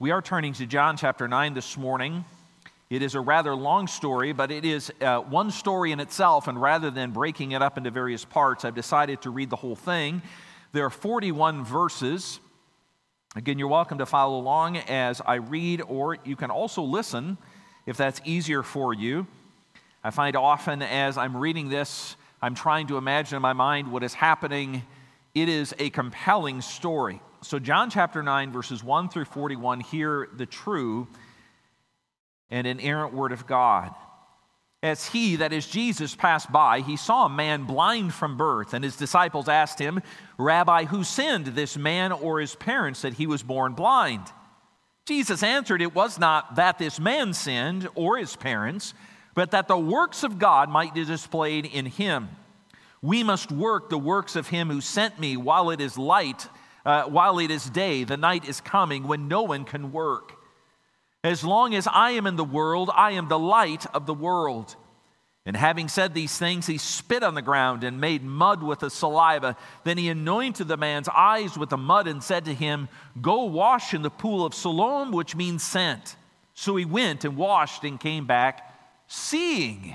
We are turning to John chapter 9 this morning. It is a rather long story, but it is uh, one story in itself, and rather than breaking it up into various parts, I've decided to read the whole thing. There are 41 verses. Again, you're welcome to follow along as I read, or you can also listen if that's easier for you. I find often as I'm reading this, I'm trying to imagine in my mind what is happening. It is a compelling story. So, John chapter 9, verses 1 through 41, hear the true and inerrant word of God. As he, that is Jesus, passed by, he saw a man blind from birth, and his disciples asked him, Rabbi, who sinned, this man or his parents, that he was born blind? Jesus answered, It was not that this man sinned or his parents, but that the works of God might be displayed in him. We must work the works of him who sent me while it is light uh, while it is day, the night is coming when no one can work. As long as I am in the world, I am the light of the world. And having said these things, he spit on the ground and made mud with the saliva. Then he anointed the man's eyes with the mud and said to him, Go wash in the pool of Siloam, which means sent. So he went and washed and came back seeing.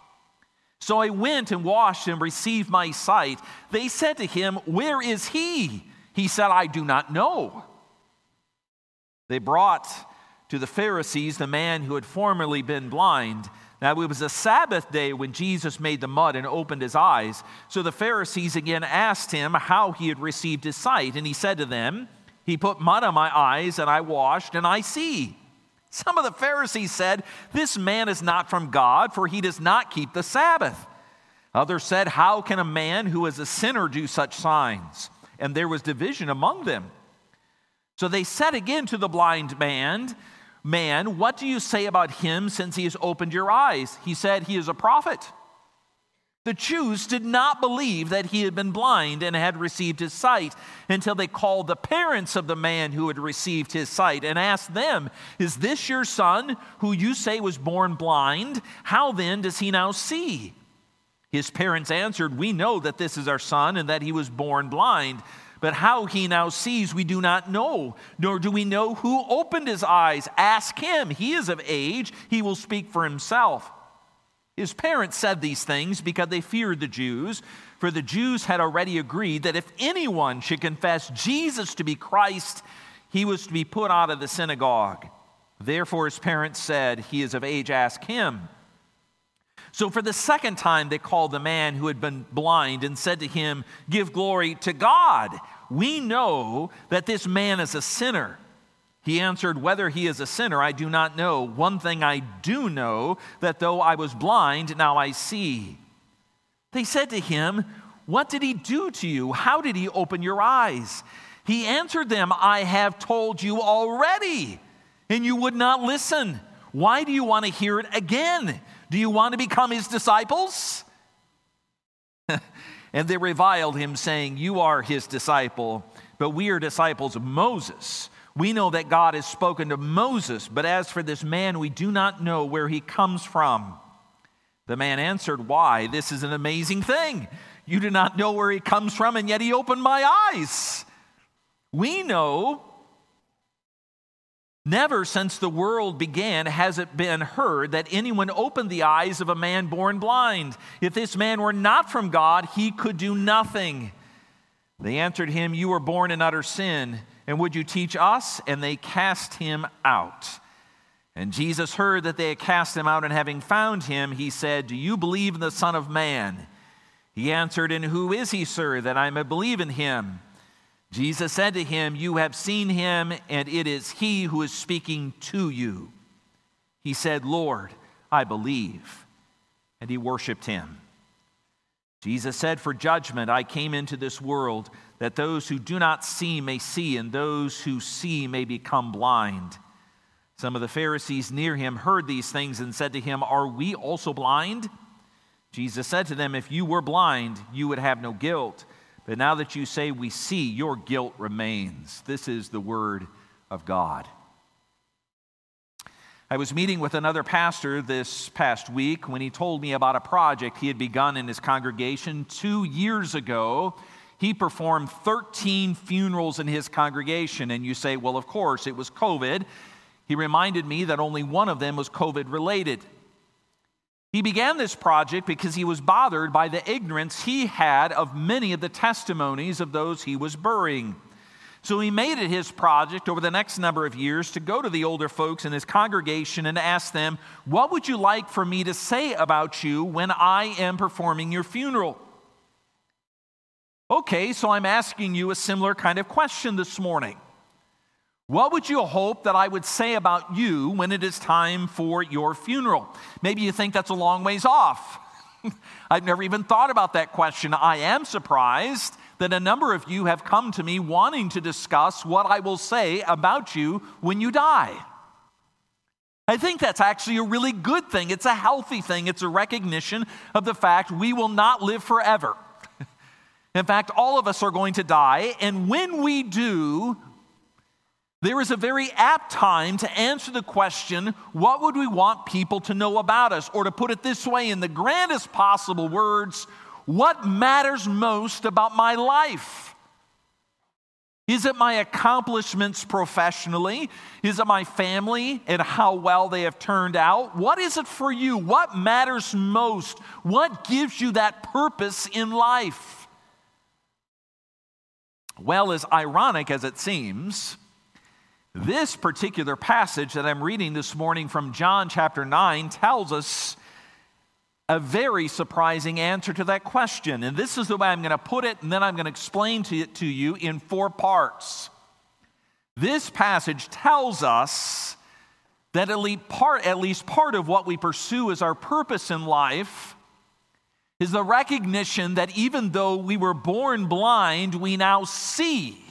So I went and washed and received my sight. They said to him, Where is he? He said, I do not know. They brought to the Pharisees the man who had formerly been blind. Now it was a Sabbath day when Jesus made the mud and opened his eyes. So the Pharisees again asked him how he had received his sight. And he said to them, He put mud on my eyes, and I washed, and I see. Some of the Pharisees said, This man is not from God, for he does not keep the Sabbath. Others said, How can a man who is a sinner do such signs? And there was division among them. So they said again to the blind man, Man, what do you say about him since he has opened your eyes? He said, He is a prophet. The Jews did not believe that he had been blind and had received his sight until they called the parents of the man who had received his sight and asked them, Is this your son who you say was born blind? How then does he now see? His parents answered, We know that this is our son and that he was born blind. But how he now sees, we do not know, nor do we know who opened his eyes. Ask him. He is of age, he will speak for himself. His parents said these things because they feared the Jews, for the Jews had already agreed that if anyone should confess Jesus to be Christ, he was to be put out of the synagogue. Therefore, his parents said, He is of age, ask him. So, for the second time, they called the man who had been blind and said to him, Give glory to God. We know that this man is a sinner. He answered, Whether he is a sinner, I do not know. One thing I do know, that though I was blind, now I see. They said to him, What did he do to you? How did he open your eyes? He answered them, I have told you already, and you would not listen. Why do you want to hear it again? Do you want to become his disciples? and they reviled him, saying, You are his disciple, but we are disciples of Moses. We know that God has spoken to Moses, but as for this man, we do not know where he comes from. The man answered, Why? This is an amazing thing. You do not know where he comes from, and yet he opened my eyes. We know Never since the world began has it been heard that anyone opened the eyes of a man born blind. If this man were not from God, he could do nothing. They answered him, You were born in utter sin and would you teach us? And they cast him out. And Jesus heard that they had cast him out, and having found him, he said, Do you believe in the Son of Man? He answered, And who is he, sir, that I may believe in him? Jesus said to him, You have seen him, and it is he who is speaking to you. He said, Lord, I believe. And he worshiped him. Jesus said, For judgment I came into this world that those who do not see may see, and those who see may become blind. Some of the Pharisees near him heard these things and said to him, Are we also blind? Jesus said to them, If you were blind, you would have no guilt. But now that you say we see, your guilt remains. This is the word of God. I was meeting with another pastor this past week when he told me about a project he had begun in his congregation two years ago. He performed 13 funerals in his congregation. And you say, well, of course, it was COVID. He reminded me that only one of them was COVID related. He began this project because he was bothered by the ignorance he had of many of the testimonies of those he was burying. So he made it his project over the next number of years to go to the older folks in his congregation and ask them, What would you like for me to say about you when I am performing your funeral? Okay, so I'm asking you a similar kind of question this morning. What would you hope that I would say about you when it is time for your funeral? Maybe you think that's a long ways off. I've never even thought about that question. I am surprised that a number of you have come to me wanting to discuss what I will say about you when you die. I think that's actually a really good thing. It's a healthy thing. It's a recognition of the fact we will not live forever. In fact, all of us are going to die, and when we do, there is a very apt time to answer the question what would we want people to know about us? Or to put it this way, in the grandest possible words, what matters most about my life? Is it my accomplishments professionally? Is it my family and how well they have turned out? What is it for you? What matters most? What gives you that purpose in life? Well, as ironic as it seems, this particular passage that I'm reading this morning from John chapter 9 tells us a very surprising answer to that question. And this is the way I'm going to put it, and then I'm going to explain to it to you in four parts. This passage tells us that at least part, at least part of what we pursue as our purpose in life is the recognition that even though we were born blind, we now see.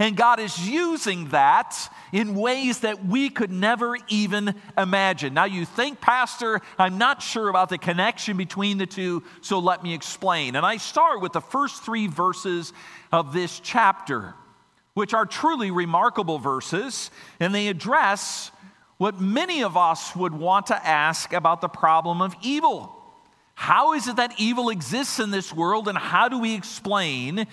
And God is using that in ways that we could never even imagine. Now, you think, Pastor, I'm not sure about the connection between the two, so let me explain. And I start with the first three verses of this chapter, which are truly remarkable verses, and they address what many of us would want to ask about the problem of evil. How is it that evil exists in this world, and how do we explain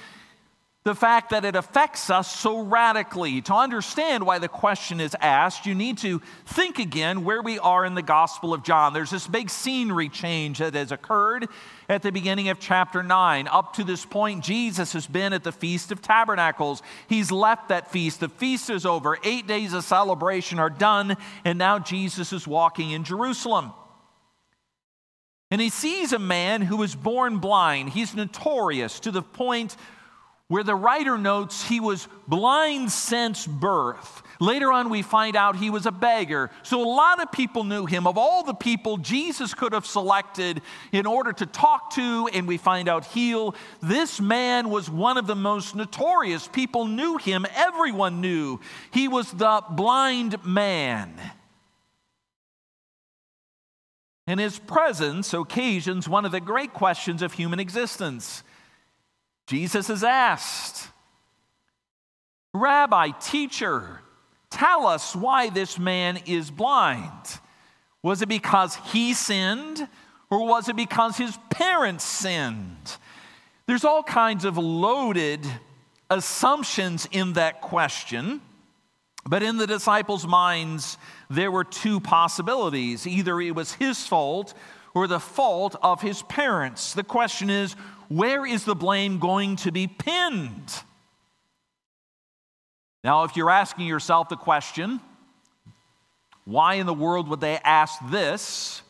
the fact that it affects us so radically. To understand why the question is asked, you need to think again where we are in the Gospel of John. There's this big scenery change that has occurred at the beginning of chapter 9. Up to this point, Jesus has been at the Feast of Tabernacles. He's left that feast. The feast is over. Eight days of celebration are done, and now Jesus is walking in Jerusalem. And he sees a man who was born blind. He's notorious to the point where the writer notes he was blind since birth. Later on, we find out he was a beggar. So, a lot of people knew him. Of all the people Jesus could have selected in order to talk to and we find out heal, this man was one of the most notorious. People knew him, everyone knew. He was the blind man. And his presence occasions one of the great questions of human existence Jesus is asked, Rabbi, teacher, tell us why this man is blind. Was it because he sinned, or was it because his parents sinned? There's all kinds of loaded assumptions in that question, but in the disciples' minds, there were two possibilities. Either it was his fault or the fault of his parents. The question is, where is the blame going to be pinned? Now, if you're asking yourself the question, why in the world would they ask this?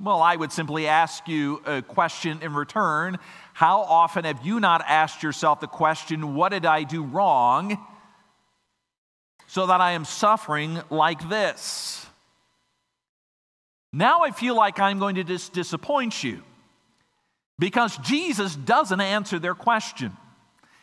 Well, I would simply ask you a question in return. How often have you not asked yourself the question, What did I do wrong so that I am suffering like this? Now I feel like I'm going to dis- disappoint you. Because Jesus doesn't answer their question.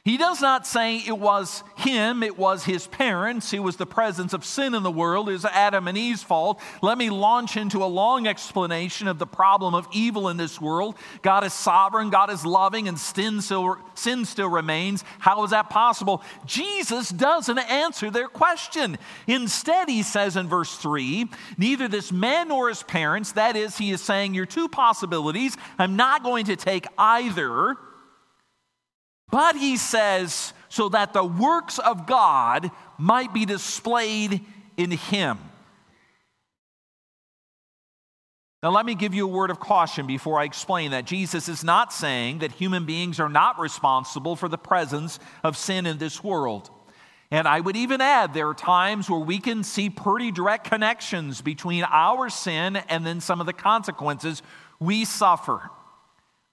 He does not say it was him, it was his parents, it was the presence of sin in the world, it was Adam and Eve's fault. Let me launch into a long explanation of the problem of evil in this world. God is sovereign, God is loving, and sin still, sin still remains. How is that possible? Jesus doesn't answer their question. Instead, he says in verse 3 neither this man nor his parents, that is, he is saying, Your two possibilities, I'm not going to take either. But he says, so that the works of God might be displayed in him. Now, let me give you a word of caution before I explain that. Jesus is not saying that human beings are not responsible for the presence of sin in this world. And I would even add, there are times where we can see pretty direct connections between our sin and then some of the consequences we suffer.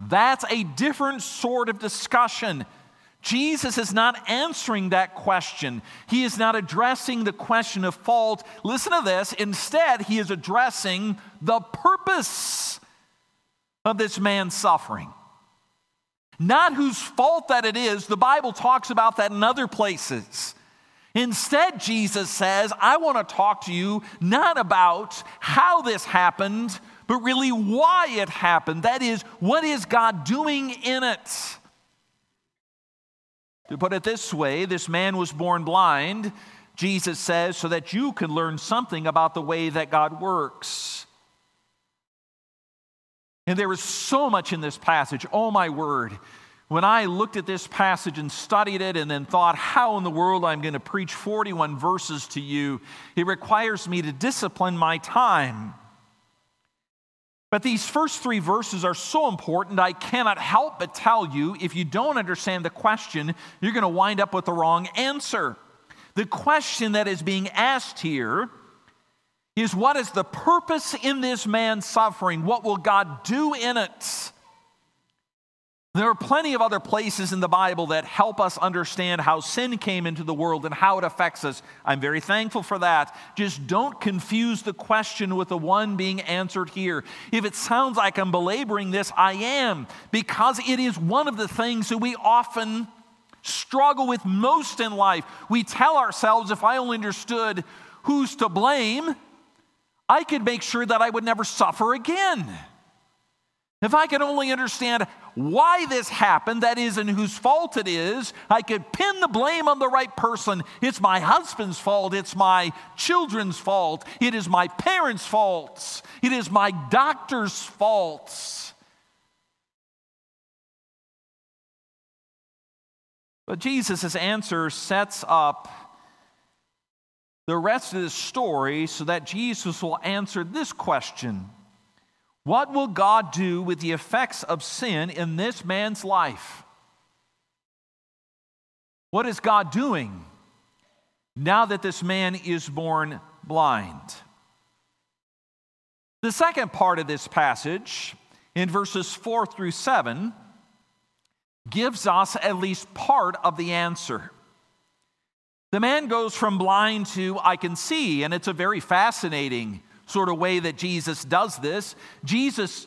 That's a different sort of discussion. Jesus is not answering that question. He is not addressing the question of fault. Listen to this. Instead, he is addressing the purpose of this man's suffering. Not whose fault that it is. The Bible talks about that in other places. Instead, Jesus says, I want to talk to you not about how this happened, but really why it happened. That is, what is God doing in it? To put it this way, this man was born blind, Jesus says, so that you can learn something about the way that God works. And there is so much in this passage. Oh, my word. When I looked at this passage and studied it and then thought, how in the world I'm going to preach 41 verses to you, it requires me to discipline my time. But these first three verses are so important, I cannot help but tell you if you don't understand the question, you're going to wind up with the wrong answer. The question that is being asked here is what is the purpose in this man's suffering? What will God do in it? There are plenty of other places in the Bible that help us understand how sin came into the world and how it affects us. I'm very thankful for that. Just don't confuse the question with the one being answered here. If it sounds like I'm belaboring this, I am, because it is one of the things that we often struggle with most in life. We tell ourselves, if I only understood who's to blame, I could make sure that I would never suffer again. If I could only understand why this happened, that is, and whose fault it is, I could pin the blame on the right person. It's my husband's fault. It's my children's fault. It is my parents' faults. It is my doctor's faults. But Jesus' answer sets up the rest of the story so that Jesus will answer this question what will God do with the effects of sin in this man's life? What is God doing now that this man is born blind? The second part of this passage, in verses 4 through 7, gives us at least part of the answer. The man goes from blind to I can see, and it's a very fascinating sort of way that Jesus does this. Jesus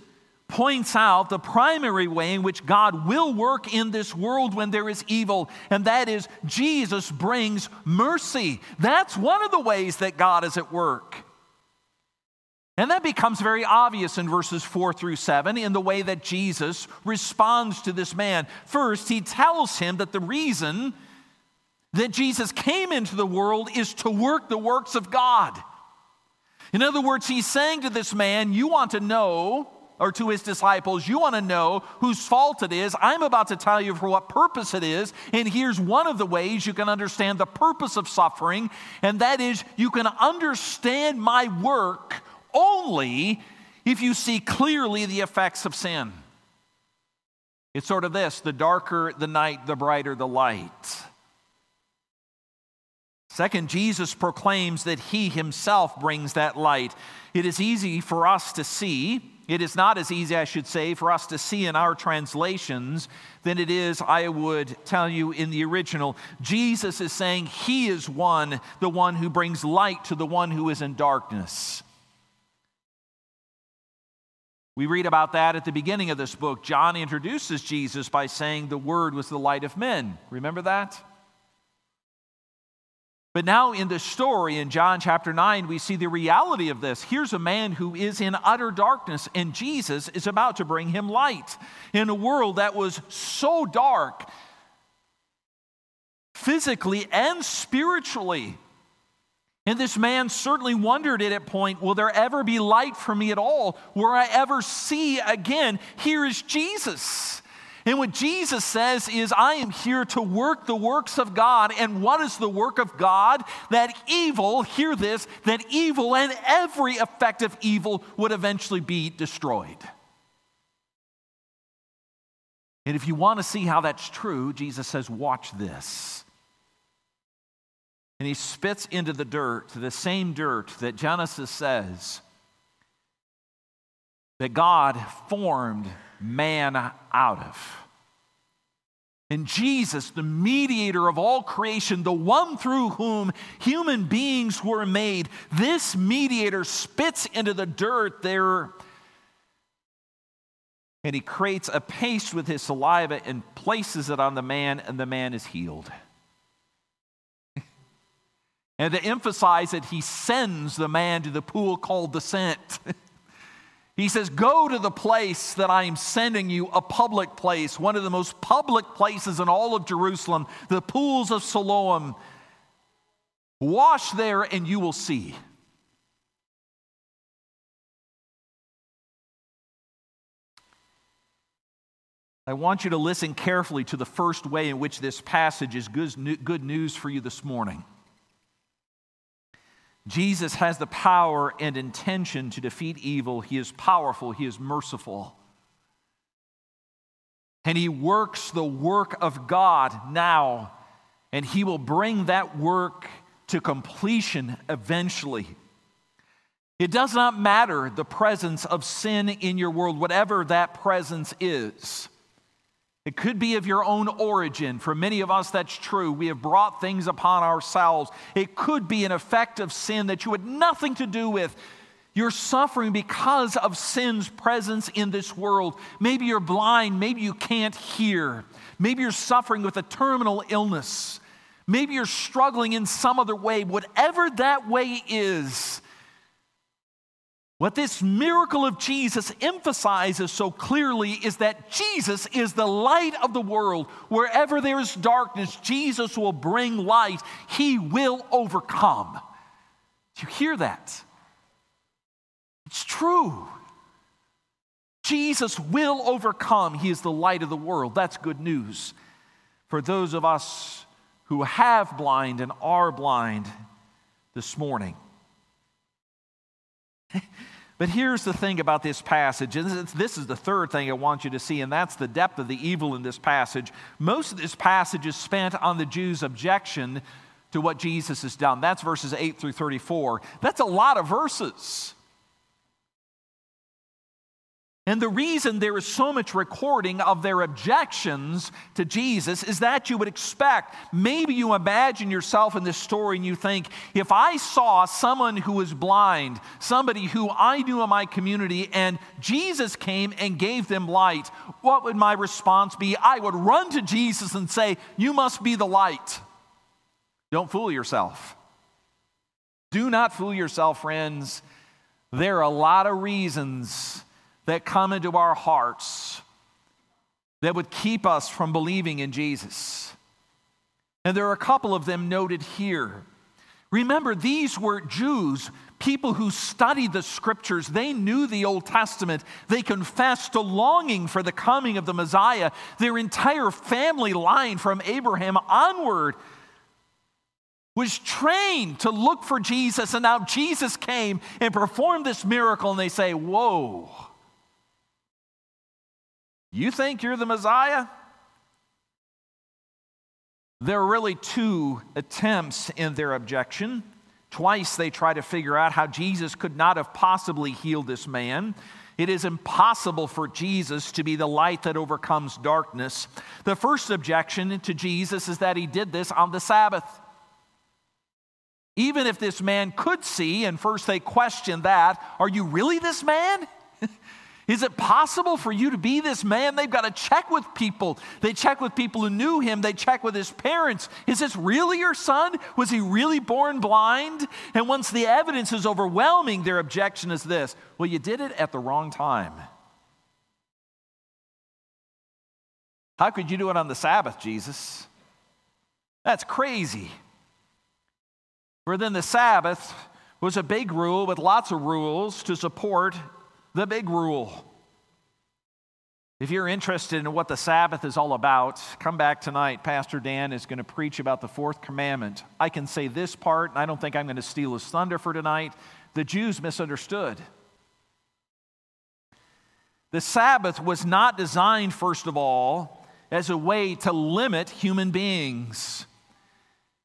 points out the primary way in which God will work in this world when there is evil, and that is Jesus brings mercy. That's one of the ways that God is at work. And that becomes very obvious in verses 4 through 7 in the way that Jesus responds to this man. First, he tells him that the reason that Jesus came into the world is to work the works of God. In other words, he's saying to this man, You want to know, or to his disciples, You want to know whose fault it is. I'm about to tell you for what purpose it is. And here's one of the ways you can understand the purpose of suffering, and that is you can understand my work only if you see clearly the effects of sin. It's sort of this the darker the night, the brighter the light. Second, Jesus proclaims that he himself brings that light. It is easy for us to see. It is not as easy, I should say, for us to see in our translations than it is, I would tell you, in the original. Jesus is saying he is one, the one who brings light to the one who is in darkness. We read about that at the beginning of this book. John introduces Jesus by saying the Word was the light of men. Remember that? But now in the story in John chapter 9, we see the reality of this. Here's a man who is in utter darkness, and Jesus is about to bring him light in a world that was so dark, physically and spiritually. And this man certainly wondered at a point, will there ever be light for me at all? Will I ever see again? Here is Jesus. And what Jesus says is, I am here to work the works of God. And what is the work of God? That evil, hear this, that evil and every effect of evil would eventually be destroyed. And if you want to see how that's true, Jesus says, watch this. And he spits into the dirt, the same dirt that Genesis says that God formed man out of. And Jesus, the mediator of all creation, the one through whom human beings were made, this mediator spits into the dirt there and he creates a paste with his saliva and places it on the man, and the man is healed. and to emphasize it, he sends the man to the pool called the Sent. He says, Go to the place that I am sending you, a public place, one of the most public places in all of Jerusalem, the pools of Siloam. Wash there and you will see. I want you to listen carefully to the first way in which this passage is good news for you this morning. Jesus has the power and intention to defeat evil. He is powerful, He is merciful. And He works the work of God now, and He will bring that work to completion eventually. It does not matter the presence of sin in your world, whatever that presence is. It could be of your own origin. For many of us, that's true. We have brought things upon ourselves. It could be an effect of sin that you had nothing to do with. You're suffering because of sin's presence in this world. Maybe you're blind. Maybe you can't hear. Maybe you're suffering with a terminal illness. Maybe you're struggling in some other way. Whatever that way is, what this miracle of Jesus emphasizes so clearly is that Jesus is the light of the world. Wherever there is darkness, Jesus will bring light. He will overcome. Do you hear that? It's true. Jesus will overcome. He is the light of the world. That's good news for those of us who have blind and are blind this morning. But here's the thing about this passage, and this is the third thing I want you to see, and that's the depth of the evil in this passage. Most of this passage is spent on the Jews' objection to what Jesus has done. That's verses 8 through 34. That's a lot of verses. And the reason there is so much recording of their objections to Jesus is that you would expect. Maybe you imagine yourself in this story and you think, if I saw someone who was blind, somebody who I knew in my community, and Jesus came and gave them light, what would my response be? I would run to Jesus and say, You must be the light. Don't fool yourself. Do not fool yourself, friends. There are a lot of reasons that come into our hearts that would keep us from believing in Jesus. And there are a couple of them noted here. Remember, these were Jews, people who studied the scriptures. They knew the Old Testament. They confessed a longing for the coming of the Messiah. Their entire family line from Abraham onward was trained to look for Jesus. And now Jesus came and performed this miracle, and they say, Whoa. You think you're the Messiah? There are really two attempts in their objection. Twice they try to figure out how Jesus could not have possibly healed this man. It is impossible for Jesus to be the light that overcomes darkness. The first objection to Jesus is that he did this on the Sabbath. Even if this man could see, and first they question that, are you really this man? Is it possible for you to be this man? They've got to check with people. They check with people who knew him, they check with his parents. Is this really your son? Was he really born blind? And once the evidence is overwhelming, their objection is this well, you did it at the wrong time. How could you do it on the Sabbath, Jesus? That's crazy. For then the Sabbath was a big rule with lots of rules to support the big rule. If you're interested in what the Sabbath is all about, come back tonight. Pastor Dan is going to preach about the fourth commandment. I can say this part, and I don't think I'm going to steal his thunder for tonight. The Jews misunderstood. The Sabbath was not designed, first of all, as a way to limit human beings.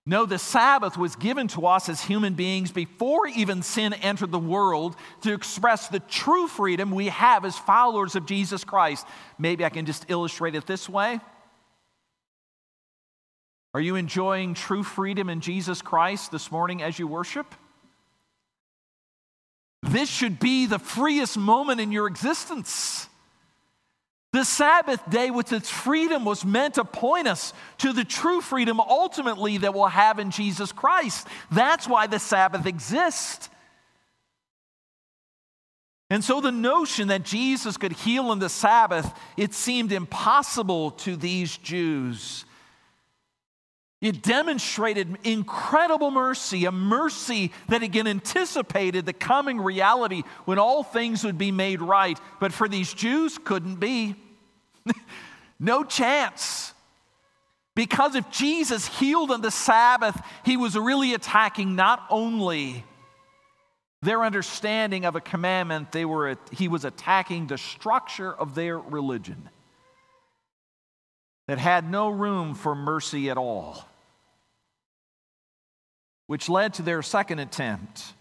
No, the Sabbath was given to us as human beings before even sin entered the world to express the true freedom we have as followers of Jesus Christ. Maybe I can just illustrate it this way. Are you enjoying true freedom in Jesus Christ this morning as you worship? This should be the freest moment in your existence. The Sabbath day, with its freedom, was meant to point us to the true freedom ultimately that we'll have in Jesus Christ. That's why the Sabbath exists. And so the notion that Jesus could heal in the Sabbath, it seemed impossible to these Jews. It demonstrated incredible mercy, a mercy that again anticipated the coming reality when all things would be made right. But for these Jews, couldn't be. no chance. Because if Jesus healed on the Sabbath, he was really attacking not only their understanding of a commandment, they were, he was attacking the structure of their religion that had no room for mercy at all, which led to their second attempt.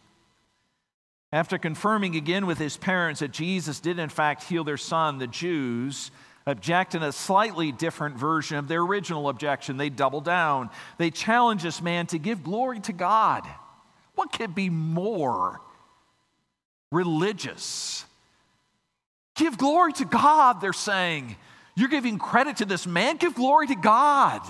After confirming again with his parents that Jesus did, in fact, heal their son, the Jews object in a slightly different version of their original objection. They double down. They challenge this man to give glory to God. What could be more religious? Give glory to God, they're saying. You're giving credit to this man, give glory to God.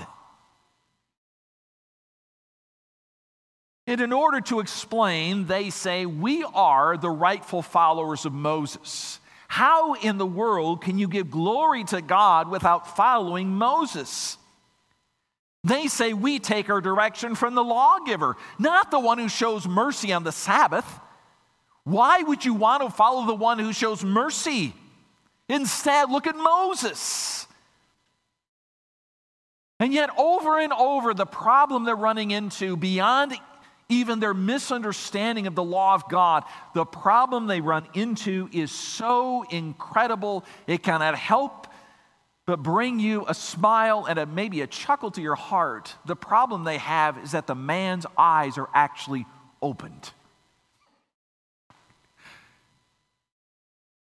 And in order to explain, they say, We are the rightful followers of Moses. How in the world can you give glory to God without following Moses? They say we take our direction from the lawgiver, not the one who shows mercy on the Sabbath. Why would you want to follow the one who shows mercy? Instead, look at Moses. And yet, over and over, the problem they're running into beyond even their misunderstanding of the law of God, the problem they run into is so incredible, it cannot help but bring you a smile and a, maybe a chuckle to your heart. The problem they have is that the man's eyes are actually opened.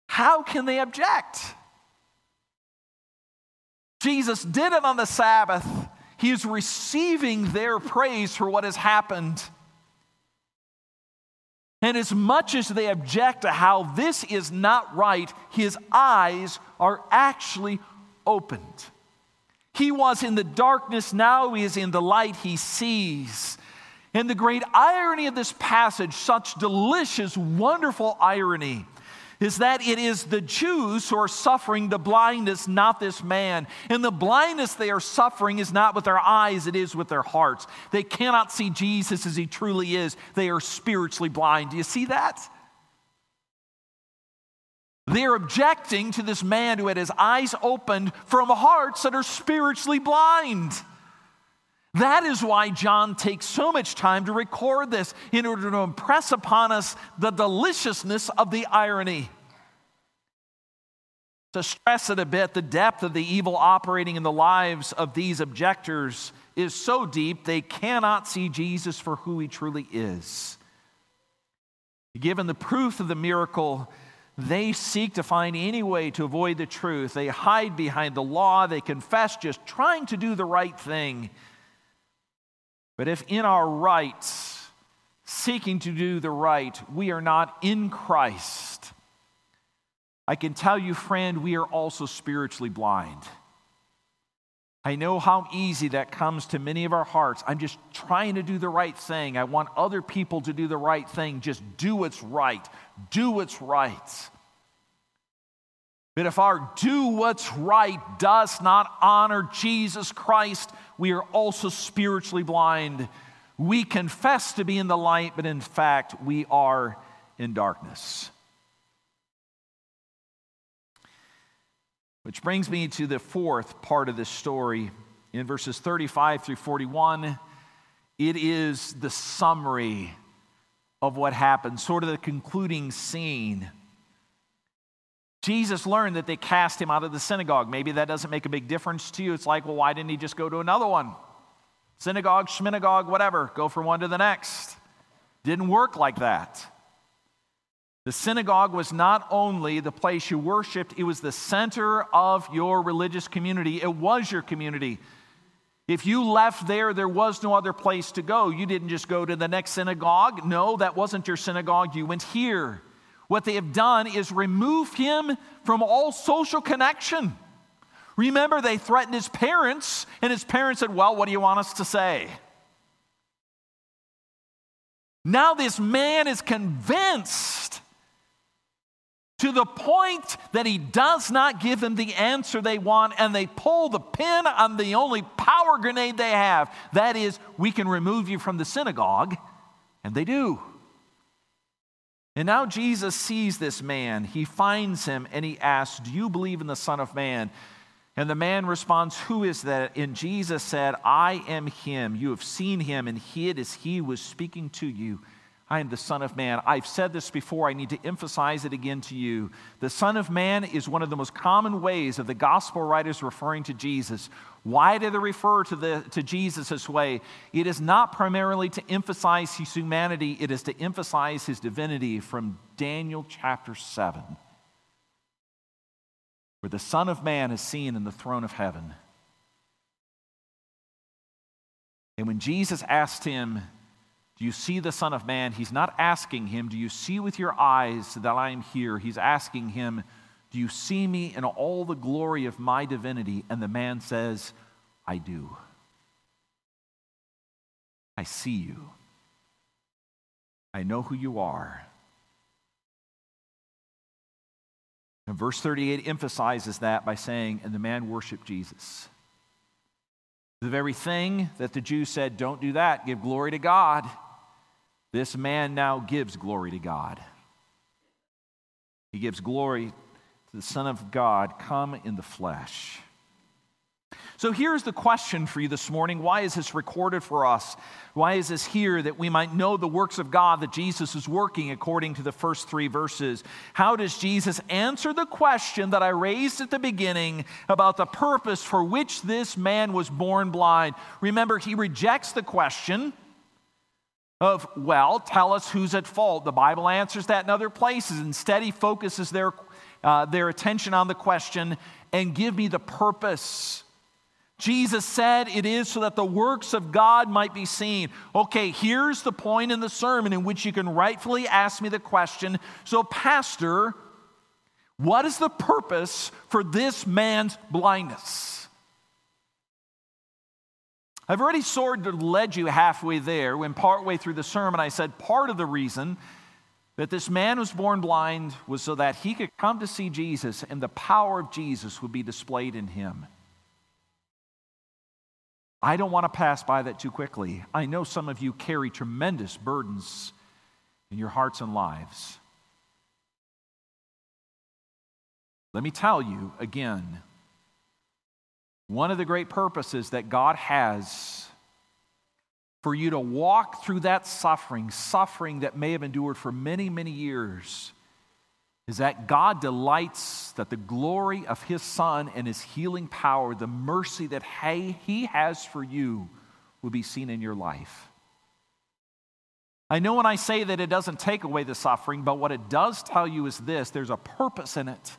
How can they object? Jesus did it on the Sabbath. He is receiving their praise for what has happened. And as much as they object to how this is not right, his eyes are actually opened. He was in the darkness, now he is in the light, he sees. And the great irony of this passage, such delicious, wonderful irony, is that it is the Jews who are suffering the blindness, not this man. And the blindness they are suffering is not with their eyes, it is with their hearts. They cannot see Jesus as he truly is, they are spiritually blind. Do you see that? They're objecting to this man who had his eyes opened from hearts that are spiritually blind. That is why John takes so much time to record this in order to impress upon us the deliciousness of the irony. To stress it a bit, the depth of the evil operating in the lives of these objectors is so deep they cannot see Jesus for who he truly is. Given the proof of the miracle, they seek to find any way to avoid the truth. They hide behind the law, they confess just trying to do the right thing. But if in our rights, seeking to do the right, we are not in Christ, I can tell you, friend, we are also spiritually blind. I know how easy that comes to many of our hearts. I'm just trying to do the right thing. I want other people to do the right thing. Just do what's right. Do what's right. But if our do what's right does not honor Jesus Christ, we are also spiritually blind. We confess to be in the light, but in fact, we are in darkness. Which brings me to the fourth part of this story. In verses 35 through 41, it is the summary of what happened, sort of the concluding scene. Jesus learned that they cast him out of the synagogue. Maybe that doesn't make a big difference to you. It's like, well, why didn't he just go to another one? Synagogue, shminagogue, whatever, go from one to the next. Didn't work like that. The synagogue was not only the place you worshiped, it was the center of your religious community. It was your community. If you left there, there was no other place to go. You didn't just go to the next synagogue. No, that wasn't your synagogue. You went here. What they have done is remove him from all social connection. Remember, they threatened his parents, and his parents said, Well, what do you want us to say? Now, this man is convinced to the point that he does not give them the answer they want, and they pull the pin on the only power grenade they have. That is, we can remove you from the synagogue, and they do. And now Jesus sees this man. He finds him and he asks, Do you believe in the Son of Man? And the man responds, Who is that? And Jesus said, I am him. You have seen him, and he it is he was speaking to you. I am the Son of Man. I've said this before, I need to emphasize it again to you. The Son of Man is one of the most common ways of the gospel writers referring to Jesus. Why do they refer to, the, to Jesus this way? It is not primarily to emphasize his humanity, it is to emphasize his divinity from Daniel chapter 7, where the Son of Man is seen in the throne of heaven. And when Jesus asked him, do you see the Son of Man? He's not asking him, Do you see with your eyes that I am here? He's asking him, Do you see me in all the glory of my divinity? And the man says, I do. I see you. I know who you are. And verse 38 emphasizes that by saying, And the man worshiped Jesus. The very thing that the Jews said, Don't do that, give glory to God. This man now gives glory to God. He gives glory to the Son of God come in the flesh. So here's the question for you this morning. Why is this recorded for us? Why is this here that we might know the works of God that Jesus is working according to the first three verses? How does Jesus answer the question that I raised at the beginning about the purpose for which this man was born blind? Remember, he rejects the question of, well, tell us who's at fault. The Bible answers that in other places. Instead, he focuses their, uh, their attention on the question and give me the purpose. Jesus said it is so that the works of God might be seen. Okay, here's the point in the sermon in which you can rightfully ask me the question So, Pastor, what is the purpose for this man's blindness? I've already sort of led you halfway there when partway through the sermon I said part of the reason that this man was born blind was so that he could come to see Jesus and the power of Jesus would be displayed in him. I don't want to pass by that too quickly. I know some of you carry tremendous burdens in your hearts and lives. Let me tell you again one of the great purposes that God has for you to walk through that suffering, suffering that may have endured for many, many years, is that God delights that the glory of His Son and His healing power, the mercy that He has for you, will be seen in your life. I know when I say that it doesn't take away the suffering, but what it does tell you is this there's a purpose in it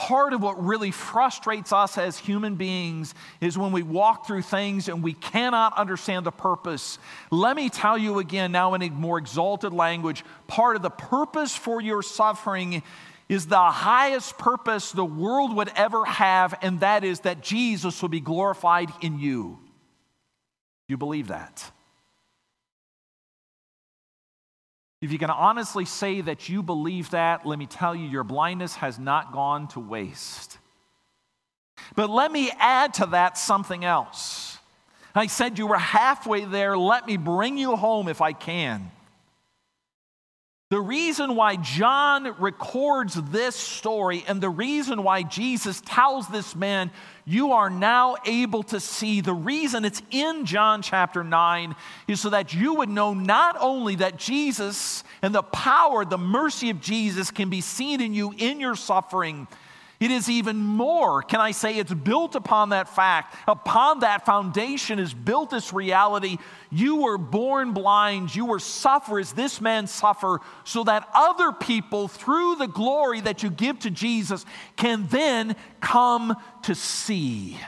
part of what really frustrates us as human beings is when we walk through things and we cannot understand the purpose. Let me tell you again, now in a more exalted language, part of the purpose for your suffering is the highest purpose the world would ever have, and that is that Jesus will be glorified in you. You believe that? If you can honestly say that you believe that, let me tell you, your blindness has not gone to waste. But let me add to that something else. I said you were halfway there. Let me bring you home if I can. The reason why John records this story and the reason why Jesus tells this man, you are now able to see, the reason it's in John chapter 9 is so that you would know not only that Jesus and the power, the mercy of Jesus can be seen in you in your suffering, it is even more, can I say, it's built upon that fact. Upon that foundation is built this reality. You were born blind, you were suffer as this man suffer, so that other people, through the glory that you give to Jesus, can then come to see.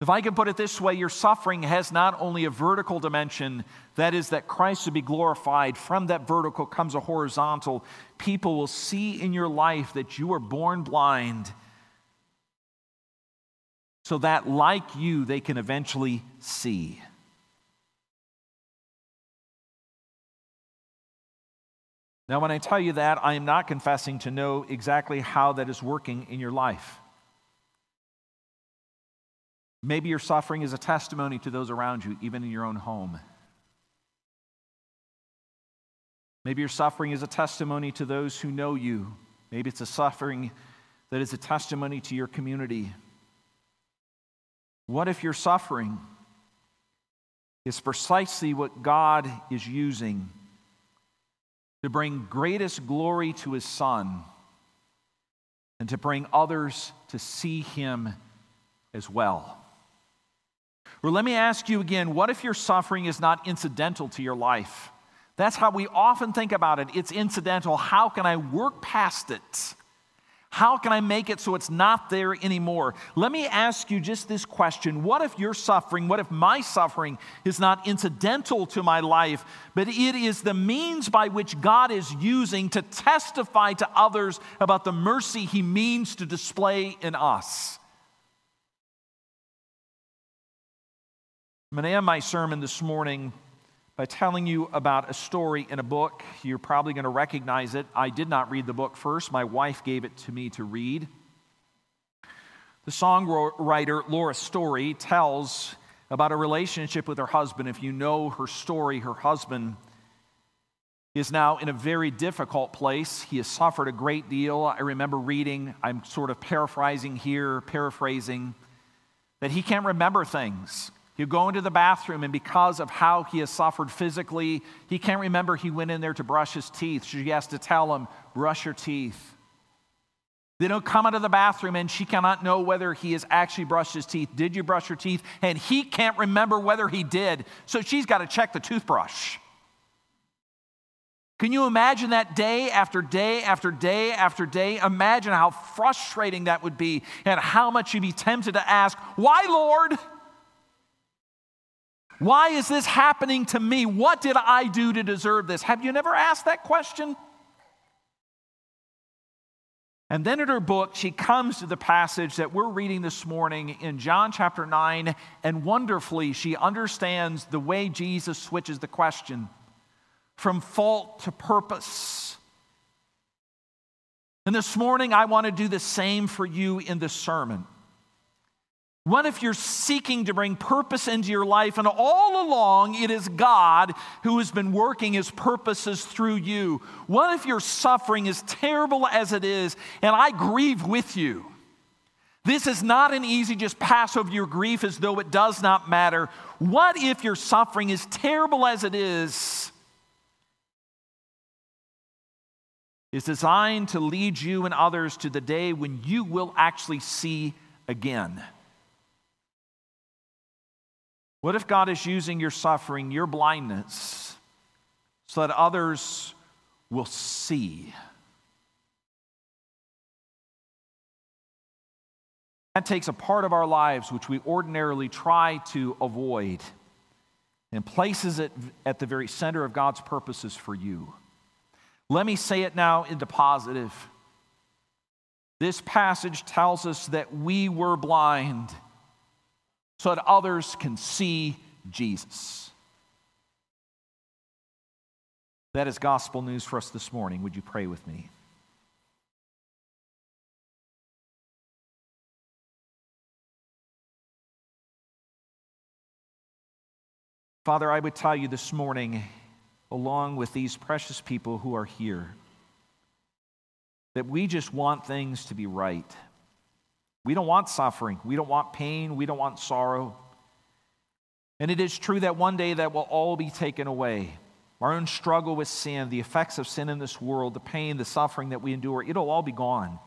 If I can put it this way, your suffering has not only a vertical dimension, that is, that Christ would be glorified. From that vertical comes a horizontal. People will see in your life that you are born blind, so that, like you, they can eventually see. Now, when I tell you that, I am not confessing to know exactly how that is working in your life. Maybe your suffering is a testimony to those around you, even in your own home. Maybe your suffering is a testimony to those who know you. Maybe it's a suffering that is a testimony to your community. What if your suffering is precisely what God is using to bring greatest glory to his Son and to bring others to see him as well? Or let me ask you again what if your suffering is not incidental to your life? That's how we often think about it. It's incidental. How can I work past it? How can I make it so it's not there anymore? Let me ask you just this question What if your suffering, what if my suffering is not incidental to my life, but it is the means by which God is using to testify to others about the mercy He means to display in us? I'm going to end my sermon this morning by telling you about a story in a book. You're probably going to recognize it. I did not read the book first, my wife gave it to me to read. The songwriter Laura Story tells about a relationship with her husband. If you know her story, her husband is now in a very difficult place. He has suffered a great deal. I remember reading, I'm sort of paraphrasing here, paraphrasing, that he can't remember things. He'll go into the bathroom, and because of how he has suffered physically, he can't remember he went in there to brush his teeth. She has to tell him, brush your teeth. They don't come out of the bathroom, and she cannot know whether he has actually brushed his teeth. Did you brush your teeth? And he can't remember whether he did. So she's got to check the toothbrush. Can you imagine that day after day after day after day? Imagine how frustrating that would be and how much you'd be tempted to ask, Why, Lord? Why is this happening to me? What did I do to deserve this? Have you never asked that question? And then in her book, she comes to the passage that we're reading this morning in John chapter 9, and wonderfully, she understands the way Jesus switches the question from fault to purpose. And this morning, I want to do the same for you in this sermon. What if you're seeking to bring purpose into your life, and all along it is God who has been working his purposes through you? What if your suffering is terrible as it is, and I grieve with you? This is not an easy just pass over your grief as though it does not matter. What if your suffering is terrible as it is? Is designed to lead you and others to the day when you will actually see again. What if God is using your suffering, your blindness, so that others will see? That takes a part of our lives which we ordinarily try to avoid and places it at the very center of God's purposes for you. Let me say it now into positive. This passage tells us that we were blind so that others can see Jesus. That is gospel news for us this morning. Would you pray with me? Father, I would tell you this morning, along with these precious people who are here, that we just want things to be right. We don't want suffering. We don't want pain. We don't want sorrow. And it is true that one day that will all be taken away. Our own struggle with sin, the effects of sin in this world, the pain, the suffering that we endure, it'll all be gone.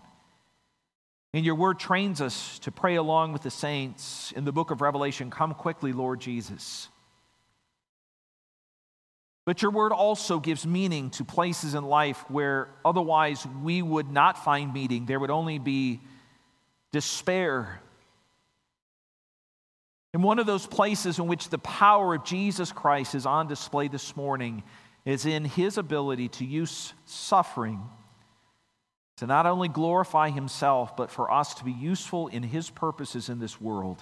And your word trains us to pray along with the saints in the book of Revelation Come quickly, Lord Jesus. But your word also gives meaning to places in life where otherwise we would not find meaning. There would only be despair. And one of those places in which the power of Jesus Christ is on display this morning is in his ability to use suffering to not only glorify himself, but for us to be useful in his purposes in this world.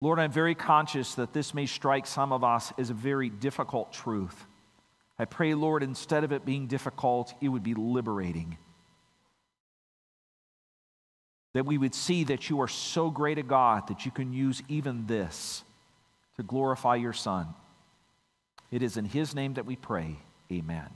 Lord, I'm very conscious that this may strike some of us as a very difficult truth. I pray, Lord, instead of it being difficult, it would be liberating. That we would see that you are so great a God that you can use even this to glorify your Son. It is in His name that we pray. Amen.